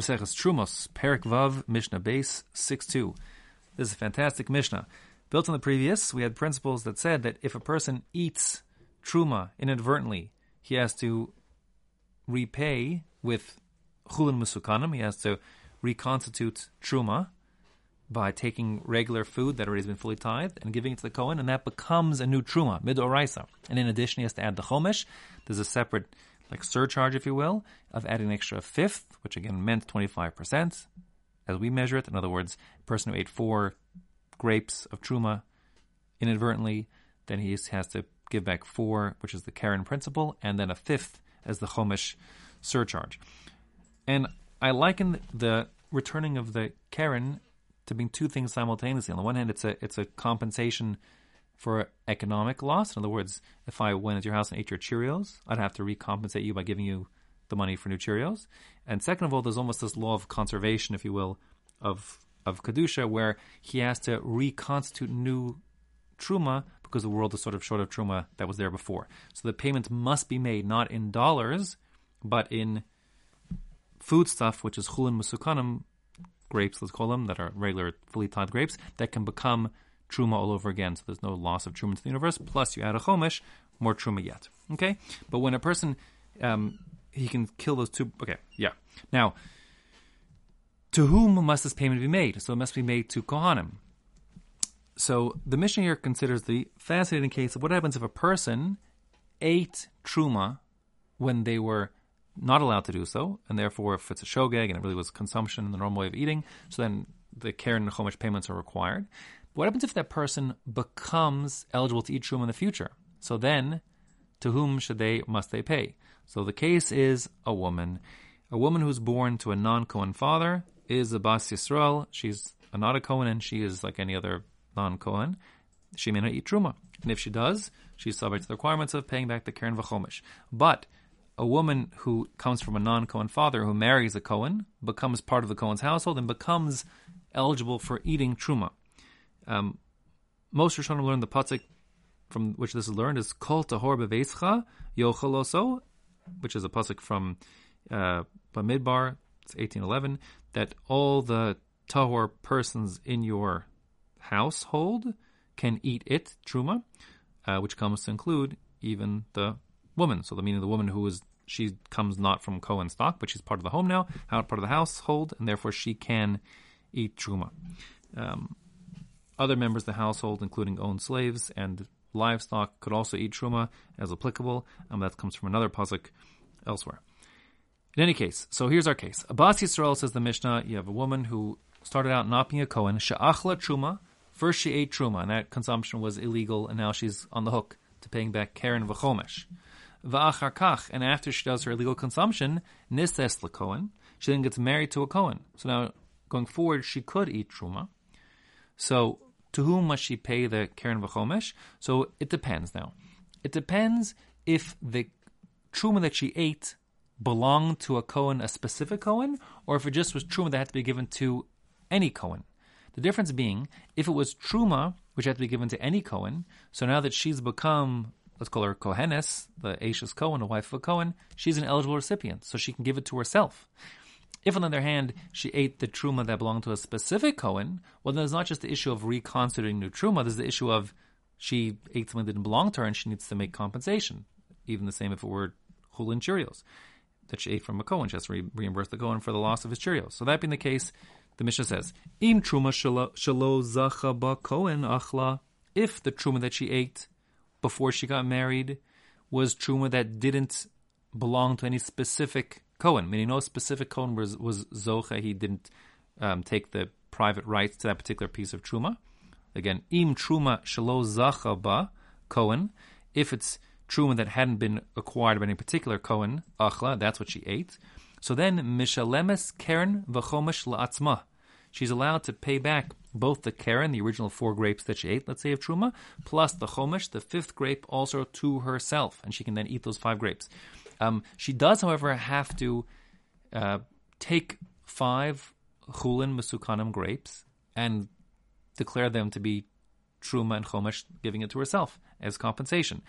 Maseches Trumos, Perik Vav, Mishnah Beis 6.2. This is a fantastic Mishnah. Built on the previous, we had principles that said that if a person eats Truma inadvertently, he has to repay with Chulin Musukanim, he has to reconstitute Truma by taking regular food that already has been fully tithed and giving it to the Kohen, and that becomes a new Truma, Midoraisa. And in addition, he has to add the Chomesh. There's a separate like surcharge, if you will, of adding an extra fifth, which again meant 25%, as we measure it. In other words, a person who ate four grapes of truma inadvertently, then he has to give back four, which is the Karen principle, and then a fifth as the Chomish surcharge. And I liken the returning of the Karen to being two things simultaneously. On the one hand, it's a it's a compensation for economic loss. In other words, if I went into your house and ate your Cheerios, I'd have to recompensate you by giving you the money for new Cheerios. And second of all, there's almost this law of conservation, if you will, of of kedusha, where he has to reconstitute new truma because the world is sort of short of truma that was there before. So the payments must be made not in dollars, but in food stuff, which is chulin musukanim grapes, let's call them, that are regular fully tithed grapes, that can become truma all over again. So there's no loss of truma to the universe. Plus, you add a chomish, more truma yet. Okay, but when a person um, he can kill those two. Okay, yeah. Now, to whom must this payment be made? So it must be made to kohanim. So the Mishnah here considers the fascinating case of what happens if a person ate truma when they were not allowed to do so, and therefore if it's a shogeg and it really was consumption in the normal way of eating, so then the Karen and Chomish payments are required. What happens if that person becomes eligible to eat truma in the future? So then, to whom should they must they pay? So the case is a woman, a woman who's born to a non-Cohen father is a Bas Yisrael. She's not a Cohen, and she is like any other non-Cohen. She may not eat truma, and if she does, she's subject to the requirements of paying back the Karen v'chomish. But a woman who comes from a non-Cohen father who marries a Cohen becomes part of the Cohen's household and becomes eligible for eating truma. Um, most Rishonim learn the pasuk from which this is learned is kol tahor beveischa yochaloso, which is a pasuk from uh, Bamidbar, it's 1811, that all the tahor persons in your household can eat it, truma, uh, which comes to include even the woman. So the meaning of the woman who is she comes not from Cohen stock, but she's part of the home now, part of the household, and therefore she can eat truma. Um, other members of the household, including owned slaves and livestock, could also eat truma as applicable. That comes from another pasuk elsewhere. In any case, so here's our case. Abbas Yisrael says the Mishnah, you have a woman who started out not being a Kohen, she'achla truma, first she ate truma, and that consumption was illegal, and now she's on the hook to paying back Karen v'chomesh. V'achar kach, and after she does her illegal consumption, nises Kohen, she then gets married to a Kohen. So now, going forward, she could eat truma. So to whom must she pay the Karen V'chomesh? So it depends now. It depends if the truma that she ate belonged to a Kohen, a specific Kohen, or if it just was truma that had to be given to any Kohen. The difference being, if it was truma, which had to be given to any Kohen, so now that she's become, let's call her Kohenes, the Ashes Kohen, the wife of a Kohen, she's an eligible recipient, so she can give it to herself. If, on the other hand, she ate the truma that belonged to a specific Kohen, well, then there's not just the issue of reconstituting new truma, there's the issue of she ate something that didn't belong to her and she needs to make compensation. Even the same if it were Chulin Cheerios that she ate from a Kohen. She has to re- reimburse the Kohen for the loss of his Cheerios. So that being the case, the Mishnah says, Im truma shalo zacha ba Kohen achla, if the truma that she ate before she got married was truma that didn't belong to any specific Cohen, meaning no specific Cohen was, was Zocha, he didn't um, take the private rights to that particular piece of Truma. Again, Im Truma Shalo Zacha Ba Cohen, if it's Truma that hadn't been acquired by any particular Cohen, Achla, that's what she ate. So then, Mishalemes Karen V'chomesh La'atzma. She's allowed to pay back both the Karen, the original four grapes that she ate, let's say of Truma, plus the Chomesh, the fifth grape, also to herself, and she can then eat those five grapes. Um, she does, however, have to uh, take five chulin mesukanim grapes and declare them to be truma and chomesh, giving it to herself as compensation,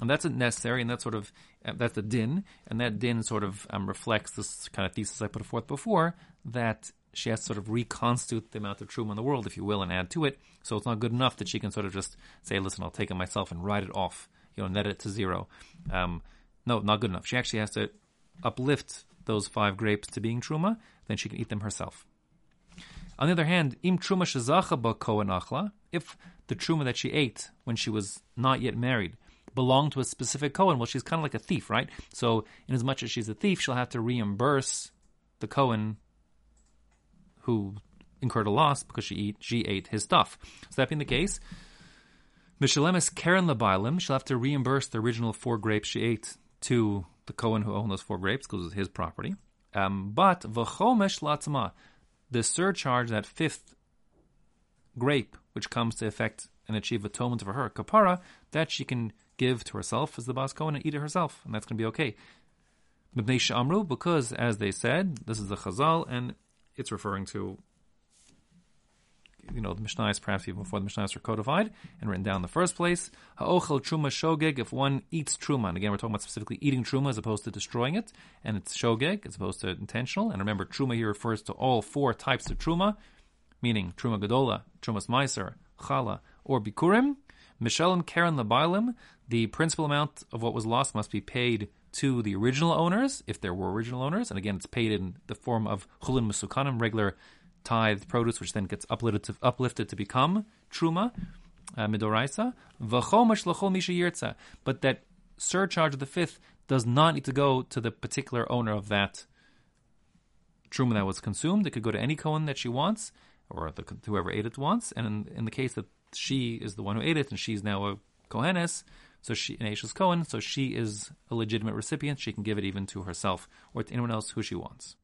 and that's necessary, and that's sort of uh, that's the din, and that din sort of um, reflects this kind of thesis I put forth before that she has to sort of reconstitute the amount of truma in the world, if you will, and add to it. So it's not good enough that she can sort of just say, "Listen, I'll take it myself and write it off," you know, net it to zero. Um, no, not good enough. She actually has to uplift those five grapes to being truma, then she can eat them herself. On the other hand, im truma ba achla, if the truma that she ate when she was not yet married belonged to a specific Kohen, well, she's kind of like a thief, right? So, in as much as she's a thief, she'll have to reimburse the Kohen who incurred a loss because she eat, she ate his stuff. So that being the case, Mishalemis Karen Labailim, she'll have to reimburse the original four grapes she ate to the Cohen who owned those four grapes because it was his property. Um, but v'chomesh latzma, the surcharge, that fifth grape, which comes to effect and achieve atonement for her kapara, that she can give to herself as the bas Kohen and eat it herself, and that's going to be okay. Because, as they said, this is the Chazal, and it's referring to you know, the Mishnahs perhaps even before the Mishnahs were codified and written down in the first place. Ha'ochel truma shogeg, if one eats truma, and again we're talking about specifically eating truma as opposed to destroying it, and it's shogeg as opposed to intentional. And remember, truma here refers to all four types of truma, meaning truma gadola, trumas meiser, chala, or bikurim. Mishalim karen labailim, the principal amount of what was lost must be paid to the original owners, if there were original owners, and again, it's paid in the form of chulin musukanim, regular tithed produce, which then gets uplifted to, uplifted to become truma, uh, midoraisa. But that surcharge of the fifth does not need to go to the particular owner of that truma that was consumed. It could go to any kohen that she wants, or the, whoever ate it wants. And in, in, the case that she is the one who ate it, and she's now a kohenes, so she an Ashes Cohen, so she is a legitimate recipient. She can give it even to herself or to anyone else who she wants.